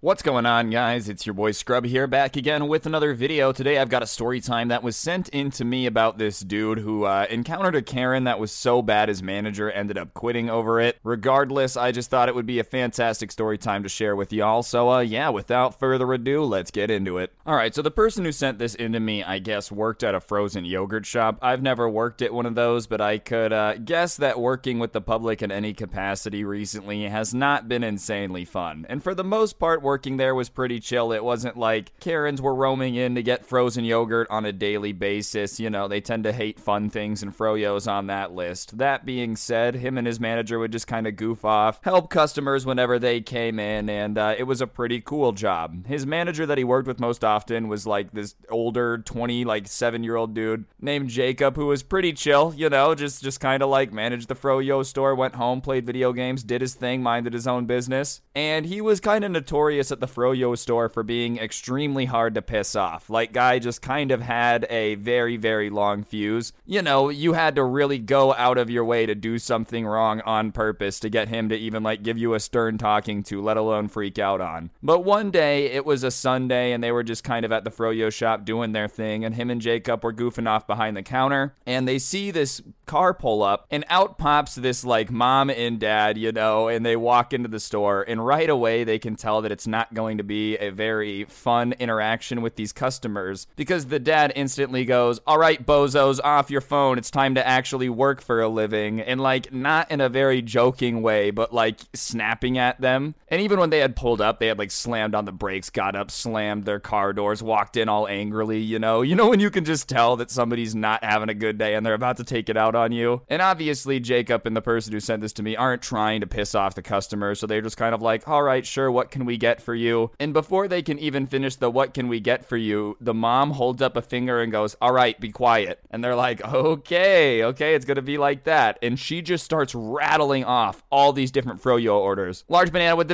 What's going on, guys? It's your boy Scrub here, back again with another video. Today I've got a story time that was sent in to me about this dude who uh, encountered a Karen that was so bad his manager ended up quitting over it. Regardless, I just thought it would be a fantastic story time to share with y'all. So, uh, yeah, without further ado, let's get into it. Alright, so the person who sent this into me, I guess, worked at a frozen yogurt shop. I've never worked at one of those, but I could uh, guess that working with the public in any capacity recently has not been insanely fun. And for the most part, working there was pretty chill. It wasn't like Karens were roaming in to get frozen yogurt on a daily basis. You know, they tend to hate fun things and froyos on that list. That being said, him and his manager would just kind of goof off, help customers whenever they came in, and uh, it was a pretty cool job. His manager that he worked with most often was like this older 20 like 7 year old dude named Jacob who was pretty chill, you know, just just kind of like managed the froyo store, went home, played video games, did his thing, minded his own business. And he was kind of notorious at the Froyo store for being extremely hard to piss off. Like, guy just kind of had a very, very long fuse. You know, you had to really go out of your way to do something wrong on purpose to get him to even, like, give you a stern talking to, let alone freak out on. But one day, it was a Sunday, and they were just kind of at the Froyo shop doing their thing, and him and Jacob were goofing off behind the counter, and they see this car pull up, and out pops this, like, mom and dad, you know, and they walk into the store, and right away, they can tell that it's not going to be a very fun interaction with these customers because the dad instantly goes, All right, bozos, off your phone. It's time to actually work for a living. And, like, not in a very joking way, but like snapping at them. And even when they had pulled up, they had like slammed on the brakes, got up, slammed their car doors, walked in all angrily, you know? You know, when you can just tell that somebody's not having a good day and they're about to take it out on you. And obviously, Jacob and the person who sent this to me aren't trying to piss off the customer, so they're just kind of like, All right, sure, what can we get for you? And before they can even finish the what can we get for you, the mom holds up a finger and goes, All right, be quiet. And they're like, Okay, okay, it's gonna be like that. And she just starts rattling off all these different Froyo orders. Large banana with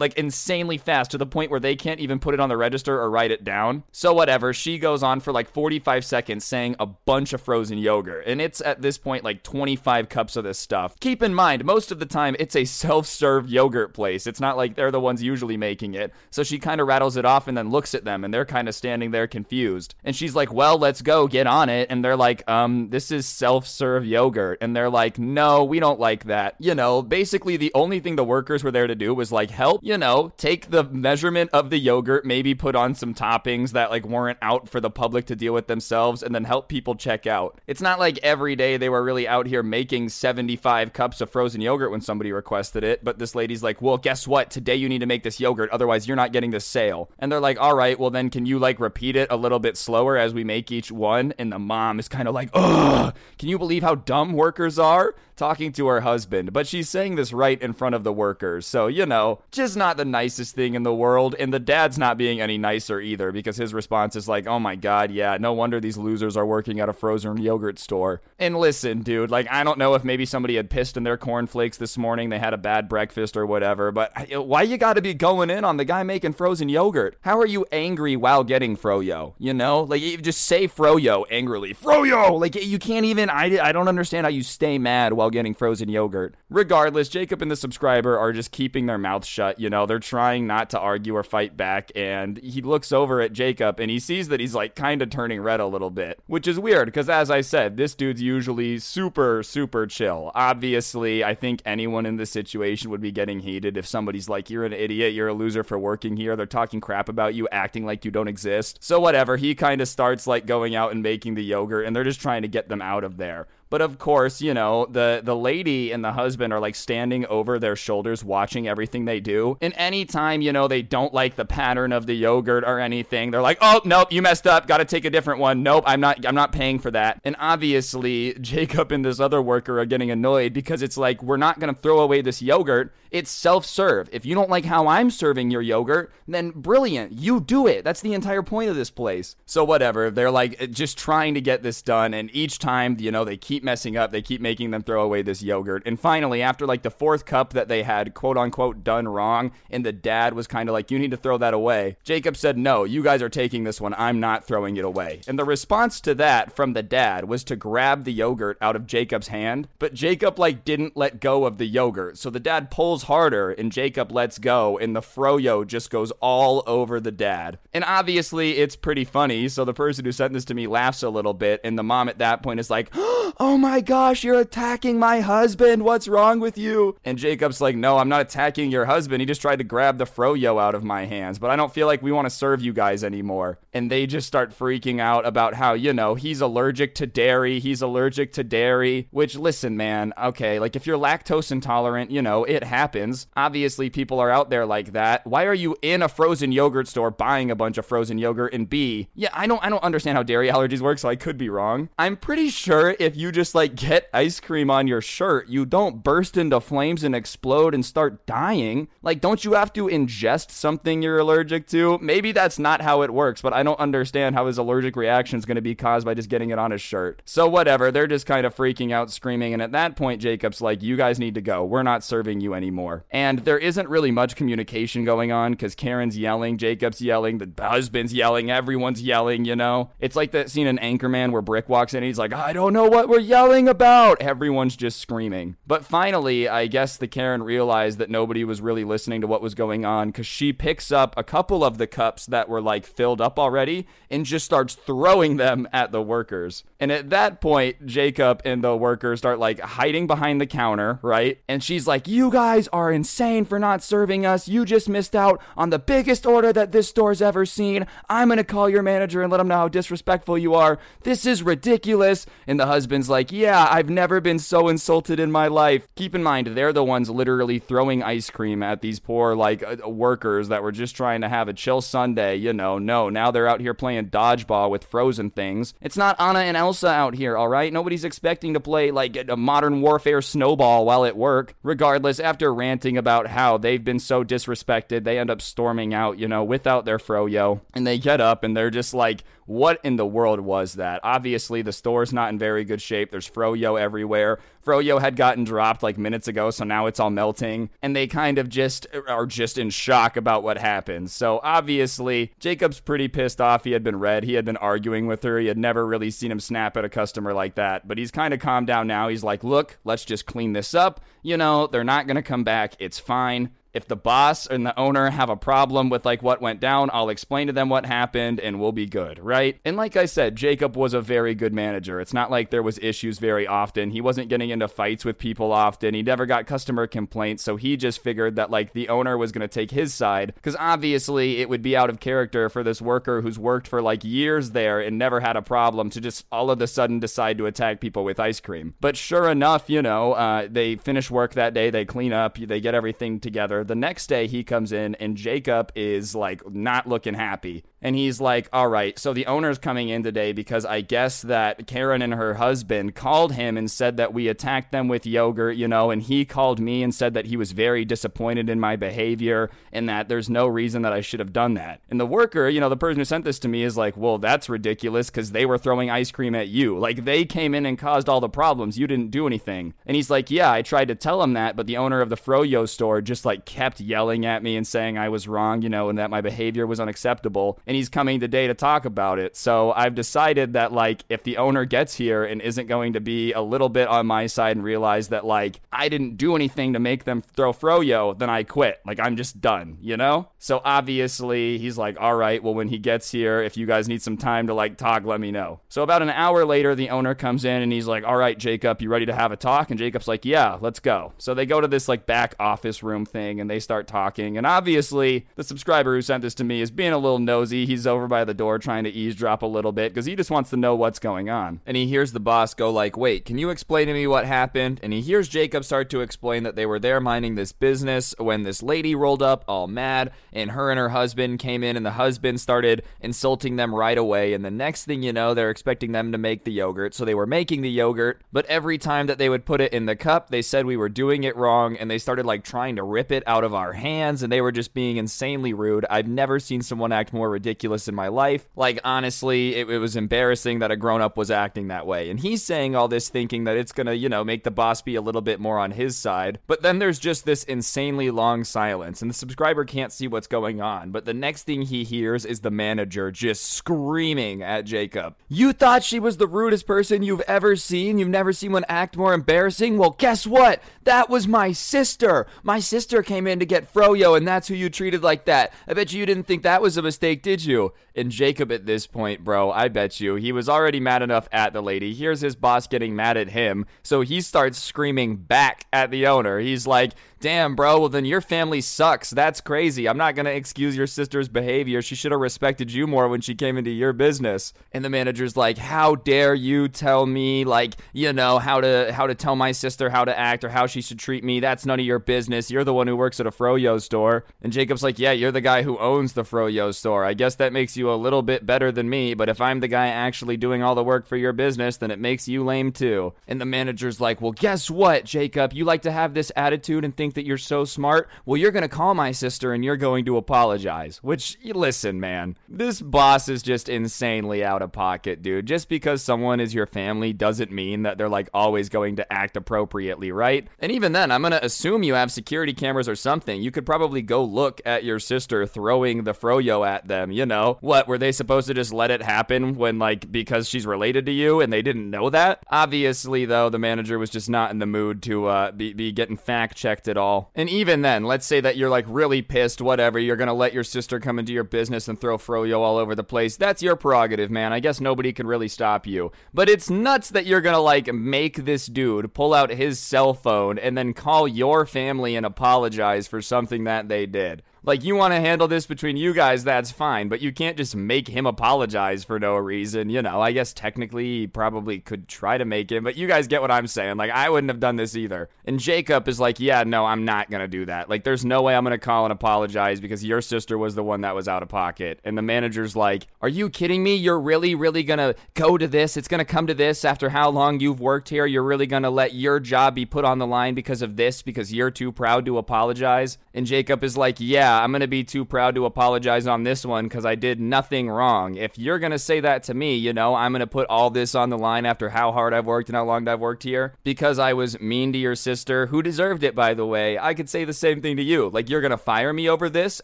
like insanely fast to the point where they can't even put it on the register or write it down. So whatever, she goes on for like 45 seconds saying a bunch of frozen yogurt. And it's at this point like 25 cups of this stuff. Keep in mind, most of the time it's a self-serve yogurt place. It's not like they're the ones usually making it. So she kind of rattles it off and then looks at them and they're kind of standing there confused. And she's like, "Well, let's go, get on it." And they're like, "Um, this is self-serve yogurt." And they're like, "No, we don't like that." You know, basically the only thing the workers were there to do was like help, you know, take the measurement of the yogurt, maybe put on some toppings that like weren't out for the public to deal with themselves and then help people check out. It's not like every day they were really out here making 75 cups of frozen yogurt when somebody requested it, but this lady's like, "Well, guess what? Today you need to make this yogurt, otherwise you're not getting this sale." And they're like, "All right, well then can you like repeat it a little bit slower as we make each one?" And the mom is kind of like, "Ugh, can you believe how dumb workers are?" Talking to her husband, but she's saying this right in front of the workers. So, you know, just not the nicest thing in the world. And the dad's not being any nicer either because his response is like, oh my God, yeah, no wonder these losers are working at a frozen yogurt store. And listen, dude, like, I don't know if maybe somebody had pissed in their cornflakes this morning, they had a bad breakfast or whatever, but why you gotta be going in on the guy making frozen yogurt? How are you angry while getting froyo? You know, like, you just say froyo angrily. Froyo! Like, you can't even, I, I don't understand how you stay mad while getting frozen yogurt. Regardless, Jacob and the subscriber are just keeping their mouths shut. You know, they're trying not to argue or fight back. And he looks over at Jacob and he sees that he's like kind of turning red a little bit, which is weird because, as I said, this dude's usually super, super chill. Obviously, I think anyone in this situation would be getting heated if somebody's like, You're an idiot, you're a loser for working here. They're talking crap about you, acting like you don't exist. So, whatever, he kind of starts like going out and making the yogurt and they're just trying to get them out of there. But of course, you know, the the lady and the husband are like standing over their shoulders watching everything they do. And anytime, you know, they don't like the pattern of the yogurt or anything, they're like, "Oh, nope, you messed up. Got to take a different one. Nope, I'm not I'm not paying for that." And obviously, Jacob and this other worker are getting annoyed because it's like, "We're not going to throw away this yogurt. It's self-serve. If you don't like how I'm serving your yogurt, then brilliant. You do it. That's the entire point of this place." So whatever. They're like just trying to get this done and each time, you know, they keep messing up. They keep making them throw away this yogurt. And finally, after like the fourth cup that they had quote unquote done wrong and the dad was kind of like, "You need to throw that away." Jacob said, "No, you guys are taking this one. I'm not throwing it away." And the response to that from the dad was to grab the yogurt out of Jacob's hand, but Jacob like didn't let go of the yogurt. So the dad pulls harder and Jacob lets go and the froyo just goes all over the dad. And obviously it's pretty funny. So the person who sent this to me laughs a little bit and the mom at that point is like, "Oh Oh my gosh, you're attacking my husband. What's wrong with you?" And Jacob's like, "No, I'm not attacking your husband. He just tried to grab the froyo out of my hands, but I don't feel like we want to serve you guys anymore." And they just start freaking out about how, you know, he's allergic to dairy, he's allergic to dairy, which listen, man, okay, like if you're lactose intolerant, you know, it happens. Obviously, people are out there like that. Why are you in a frozen yogurt store buying a bunch of frozen yogurt and B, yeah, I don't I don't understand how dairy allergies work, so I could be wrong. I'm pretty sure if you just like get ice cream on your shirt, you don't burst into flames and explode and start dying. Like don't you have to ingest something you're allergic to? Maybe that's not how it works, but I don't understand how his allergic reaction is going to be caused by just getting it on his shirt. So whatever, they're just kind of freaking out screaming and at that point Jacob's like, "You guys need to go. We're not serving you anymore." And there isn't really much communication going on cuz Karen's yelling, Jacob's yelling, the husband's yelling, everyone's yelling, you know. It's like that scene in Anchorman where Brick walks in he's like, I don't know what we're yelling about. Everyone's just screaming. But finally, I guess the Karen realized that nobody was really listening to what was going on because she picks up a couple of the cups that were like filled up already and just starts throwing them at the workers. And at that point, Jacob and the workers start like hiding behind the counter, right? And she's like, You guys are insane for not serving us. You just missed out on the biggest order that this store's ever seen. I'm gonna call your manager and let him know how disrespectful you are. This is ridiculous. And the husband's like, Yeah, I've never been so insulted in my life. Keep in mind, they're the ones literally throwing ice cream at these poor, like, uh, workers that were just trying to have a chill Sunday. You know, no, now they're out here playing dodgeball with frozen things. It's not Anna and Elsa out here, all right? Nobody's expecting to play, like, a modern warfare snowball while at work. Regardless, after ranting about how they've been so disrespected, they end up storming out, you know, without their froyo. And they get up and they're just like, what in the world was that? Obviously, the store's not in very good shape. There's froyo everywhere. Froyo had gotten dropped like minutes ago, so now it's all melting. And they kind of just are just in shock about what happened. So obviously, Jacob's pretty pissed off. He had been red. He had been arguing with her. He had never really seen him snap at a customer like that. But he's kind of calmed down now. He's like, look, let's just clean this up. You know, they're not going to come back. It's fine if the boss and the owner have a problem with like what went down, I'll explain to them what happened and we'll be good, right? And like I said, Jacob was a very good manager. It's not like there was issues very often. He wasn't getting into fights with people often. He never got customer complaints, so he just figured that like the owner was going to take his side cuz obviously it would be out of character for this worker who's worked for like years there and never had a problem to just all of a sudden decide to attack people with ice cream. But sure enough, you know, uh, they finish work that day, they clean up, they get everything together the next day he comes in and Jacob is like not looking happy. And he's like, all right, so the owner's coming in today because I guess that Karen and her husband called him and said that we attacked them with yogurt, you know, and he called me and said that he was very disappointed in my behavior and that there's no reason that I should have done that. And the worker, you know, the person who sent this to me is like, well, that's ridiculous because they were throwing ice cream at you. Like they came in and caused all the problems. You didn't do anything. And he's like, yeah, I tried to tell him that, but the owner of the Froyo store just like kept yelling at me and saying I was wrong, you know, and that my behavior was unacceptable. He's coming today to talk about it. So I've decided that, like, if the owner gets here and isn't going to be a little bit on my side and realize that, like, I didn't do anything to make them throw Froyo, then I quit. Like, I'm just done, you know? So obviously, he's like, all right, well, when he gets here, if you guys need some time to, like, talk, let me know. So about an hour later, the owner comes in and he's like, all right, Jacob, you ready to have a talk? And Jacob's like, yeah, let's go. So they go to this, like, back office room thing and they start talking. And obviously, the subscriber who sent this to me is being a little nosy. He's over by the door trying to eavesdrop a little bit because he just wants to know what's going on. And he hears the boss go like, "Wait, can you explain to me what happened?" And he hears Jacob start to explain that they were there minding this business when this lady rolled up all mad, and her and her husband came in, and the husband started insulting them right away. And the next thing you know, they're expecting them to make the yogurt, so they were making the yogurt, but every time that they would put it in the cup, they said we were doing it wrong, and they started like trying to rip it out of our hands, and they were just being insanely rude. I've never seen someone act more ridiculous in my life. Like, honestly, it, it was embarrassing that a grown up was acting that way. And he's saying all this thinking that it's gonna, you know, make the boss be a little bit more on his side. But then there's just this insanely long silence, and the subscriber can't see what's going on. But the next thing he hears is the manager just screaming at Jacob. You thought she was the rudest person you've ever seen? You've never seen one act more embarrassing? Well, guess what? That was my sister. My sister came in to get Froyo, and that's who you treated like that. I bet you didn't think that was a mistake, did you? And Jacob, at this point, bro, I bet you, he was already mad enough at the lady. Here's his boss getting mad at him. So he starts screaming back at the owner. He's like, Damn, bro, well, then your family sucks. That's crazy. I'm not going to excuse your sister's behavior. She should have respected you more when she came into your business. And the manager's like, How dare you tell me, like, you know, how to how to tell my sister how to act or how she should treat me? That's none of your business. You're the one who works at a Froyo store. And Jacob's like, Yeah, you're the guy who owns the Froyo store. I guess that makes you a little bit better than me, but if I'm the guy actually doing all the work for your business, then it makes you lame too. And the manager's like, Well, guess what, Jacob? You like to have this attitude and think think that you're so smart? Well, you're going to call my sister and you're going to apologize. Which, listen, man, this boss is just insanely out of pocket, dude. Just because someone is your family doesn't mean that they're like always going to act appropriately, right? And even then, I'm going to assume you have security cameras or something. You could probably go look at your sister throwing the froyo at them, you know? What, were they supposed to just let it happen when, like, because she's related to you and they didn't know that? Obviously, though, the manager was just not in the mood to uh, be, be getting fact checked at all all. And even then, let's say that you're like really pissed, whatever, you're gonna let your sister come into your business and throw froyo all over the place. That's your prerogative, man. I guess nobody can really stop you. But it's nuts that you're gonna like make this dude pull out his cell phone and then call your family and apologize for something that they did. Like, you want to handle this between you guys, that's fine, but you can't just make him apologize for no reason. You know, I guess technically he probably could try to make him, but you guys get what I'm saying. Like, I wouldn't have done this either. And Jacob is like, yeah, no, I'm not going to do that. Like, there's no way I'm going to call and apologize because your sister was the one that was out of pocket. And the manager's like, are you kidding me? You're really, really going to go to this? It's going to come to this after how long you've worked here? You're really going to let your job be put on the line because of this because you're too proud to apologize? And Jacob is like, yeah yeah, I'm going to be too proud to apologize on this one because I did nothing wrong. If you're going to say that to me, you know, I'm going to put all this on the line after how hard I've worked and how long I've worked here because I was mean to your sister, who deserved it, by the way. I could say the same thing to you. Like, you're going to fire me over this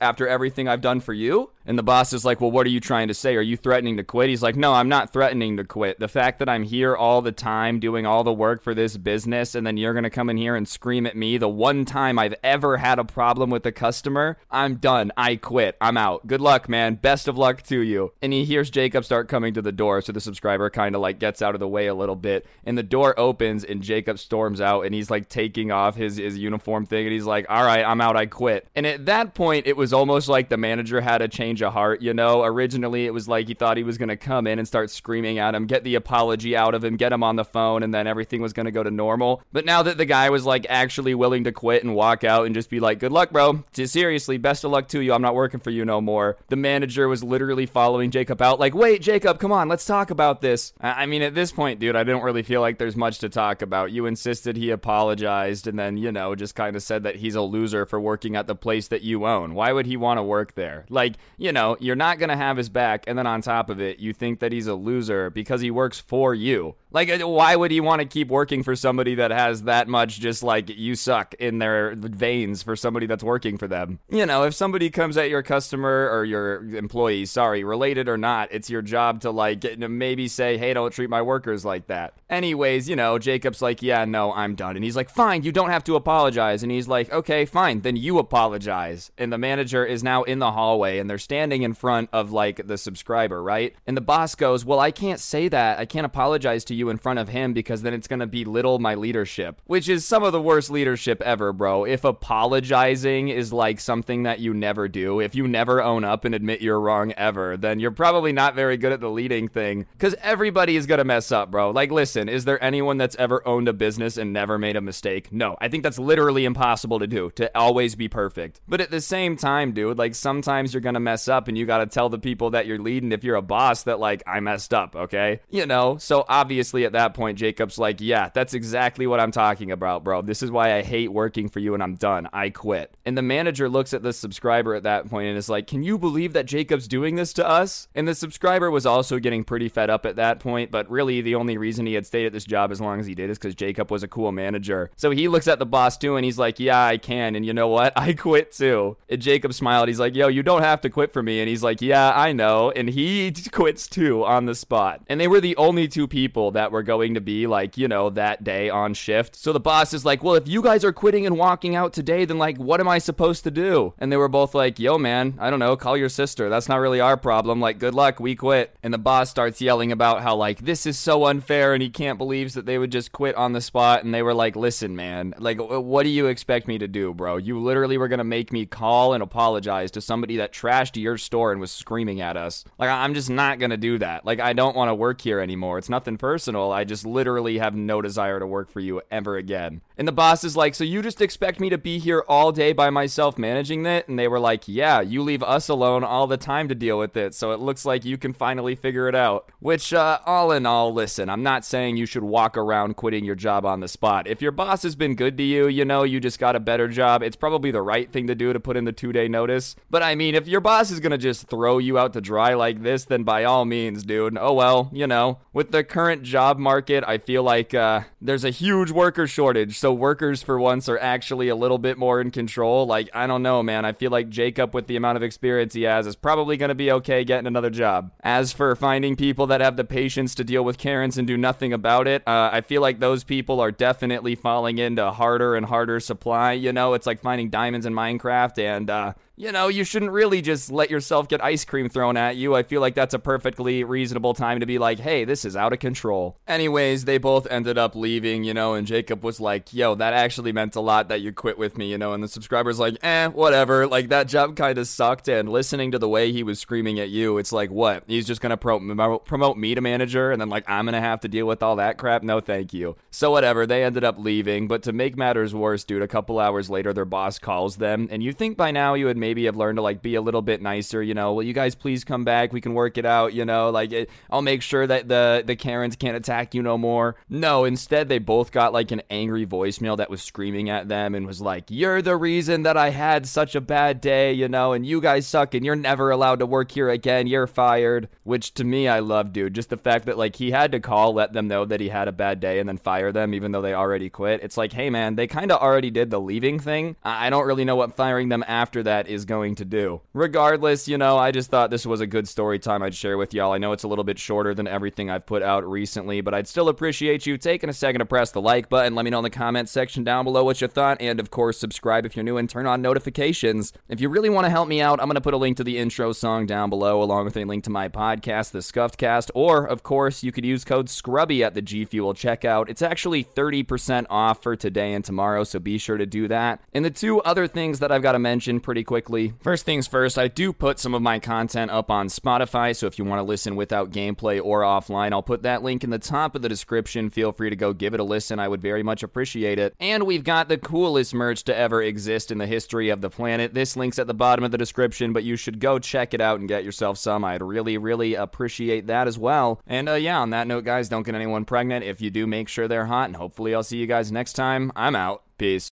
after everything I've done for you? And the boss is like, Well, what are you trying to say? Are you threatening to quit? He's like, No, I'm not threatening to quit. The fact that I'm here all the time doing all the work for this business, and then you're going to come in here and scream at me the one time I've ever had a problem with a customer, I'm done. I quit. I'm out. Good luck, man. Best of luck to you. And he hears Jacob start coming to the door, so the subscriber kind of like gets out of the way a little bit. And the door opens, and Jacob storms out, and he's like taking off his, his uniform thing, and he's like, All right, I'm out. I quit. And at that point, it was almost like the manager had a change of heart, you know? Originally, it was like he thought he was going to come in and start screaming at him, get the apology out of him, get him on the phone, and then everything was going to go to normal. But now that the guy was like actually willing to quit and walk out and just be like, good luck, bro. Seriously, best of luck to you. I'm not working for you no more. The manager was literally following Jacob out, like, wait, Jacob, come on, let's talk about this. I mean, at this point, dude, I don't really feel like there's much to talk about. You insisted he apologized and then, you know, just kind of said that he's a loser for working at the place that you own. Why would he want to work there? Like, you know, you're not going to have his back. And then on top of it, you think that he's a loser because he works for you. Like, uh, why would he want to keep working for somebody that has that much just like you suck in their veins for somebody that's working for them? You know, if somebody comes at your customer or your employee, sorry, related or not, it's your job to like maybe say, hey, don't treat my workers like that. Anyways, you know, Jacob's like, yeah, no, I'm done. And he's like, fine, you don't have to apologize. And he's like, okay, fine, then you apologize. And the manager is now in the hallway and they're standing in front of like the subscriber, right? And the boss goes, Well, I can't say that. I can't apologize to you in front of him because then it's going to belittle my leadership, which is some of the worst leadership ever, bro. If apologizing is like something that you never do, if you never own up and admit you're wrong ever, then you're probably not very good at the leading thing because everybody is going to mess up, bro. Like, listen, is there anyone that's ever owned a business and never made a mistake? No, I think that's literally impossible to do, to always be perfect. But at the same time, dude, like sometimes you're going to mess up and you got to tell the people that you're leading if you're a boss that, like, I messed up, okay? You know, so obviously at that point, Jacob's like, yeah, that's exactly what I'm talking about, bro. This is why I hate working for you and I'm done. I quit. And the manager looks at the subscriber at that point and is like, can you believe that Jacob's doing this to us? And the subscriber was also getting pretty fed up at that point, but really the only reason he had stayed at this job as long as he did is because Jacob was a cool manager. So he looks at the boss too and he's like, yeah, I can. And you know what? I quit too. And Jacob smiled. He's like, yo, you don't have to quit for me. And he's like, yeah, I know. And he quits too on the spot. And they were the only two people that were going to be like, you know, that day on shift. So the boss is like, well, if you guys are quitting and walking out today, then like, what am I supposed to do? And they were both like, yo, man, I don't know, call your sister. That's not really our problem. Like, good luck, we quit. And the boss starts yelling about how, like, this is so unfair and he can't believe that they would just quit on the spot. And they were like, listen, man, like, what do you expect me to do, bro? You literally were going to make me call and apologize to somebody that trashed your store and was screaming at us. Like, I'm just not going to do that. Like, I don't want to work here anymore. It's nothing personal. I just literally have no desire to work for you ever again. And the boss is like, So you just expect me to be here all day by myself managing it? And they were like, Yeah, you leave us alone all the time to deal with it. So it looks like you can finally figure it out. Which, uh, all in all, listen, I'm not saying you should walk around quitting your job on the spot. If your boss has been good to you, you know, you just got a better job, it's probably the right thing to do to put in the two day notice. But I mean, if your boss is gonna just throw you out to dry like this, then by all means, dude. Oh well, you know, with the current job market, I feel like uh, there's a huge worker shortage. So workers, for once, are actually a little bit more in control. Like, I don't know, man. I feel like Jacob, with the amount of experience he has, is probably gonna be okay getting another job. As for finding people that have the patience to deal with Karens and do nothing about it, uh, I feel like those people are definitely falling into harder and harder supply. You know, it's like finding diamonds in Minecraft, and uh, you know, you shouldn't really just let yourself get ice cream thrown at you. I feel like that's a perfectly reasonable time to be like, hey, this is out of control. Anyways, they both ended up leaving, you know, and Jacob was like, yo, that actually meant a lot that you quit with me, you know, and the subscriber's like, eh, whatever. Like, that job kind of sucked, and listening to the way he was screaming at you, it's like, what? He's just gonna pro- promote me to manager, and then, like, I'm gonna have to deal with all that crap? No, thank you. So, whatever, they ended up leaving, but to make matters worse, dude, a couple hours later, their boss calls them, and you think by now you would maybe have learned to like be a little bit nicer. You know, will you guys please come back? We can work it out. You know, like it, I'll make sure that the the Karens can't attack you no more. No, instead they both got like an angry voicemail that was screaming at them and was like, "You're the reason that I had such a bad day. You know, and you guys suck, and you're never allowed to work here again. You're fired." Which to me, I love, dude. Just the fact that like he had to call, let them know that he had a bad day, and then fire them, even though they already quit. It's like, hey man, they kind of already did the leaving thing. I don't really know what firing them after that is going to do. Regardless, you know, I just thought this was a good story time I'd share with y'all. I know it's a little bit shorter than everything I've put out recently, but I'd still appreciate you taking a second to press the like button. Let me know in the comment section down below what you thought, and of course, subscribe if you're new and turn on notifications. If you really want to help me out, I'm going to put a link to the intro song down below, along with a link to my podcast, The Scuffed Cast, or, of course, you could use code SCRUBBY at the G Fuel checkout. It's actually 30% off for today and tomorrow, so be sure to do that. And the two other things that I've got to mention pretty quickly. First things first, I do put some of my content up on Spotify, so if you want to listen without gameplay or offline, I'll put that link in the top of the description. Feel free to go give it a listen. I would very much appreciate it. And we've got the coolest merch to ever exist in the history of the planet. This link's at the bottom of the description, but you should go check it out and get yourself some. I'd really, really appreciate that as well. And uh, yeah, on that note, guys, don't get anyone pregnant. If you do, make sure they're hot, and hopefully I'll see you guys next time. I'm out. Peace.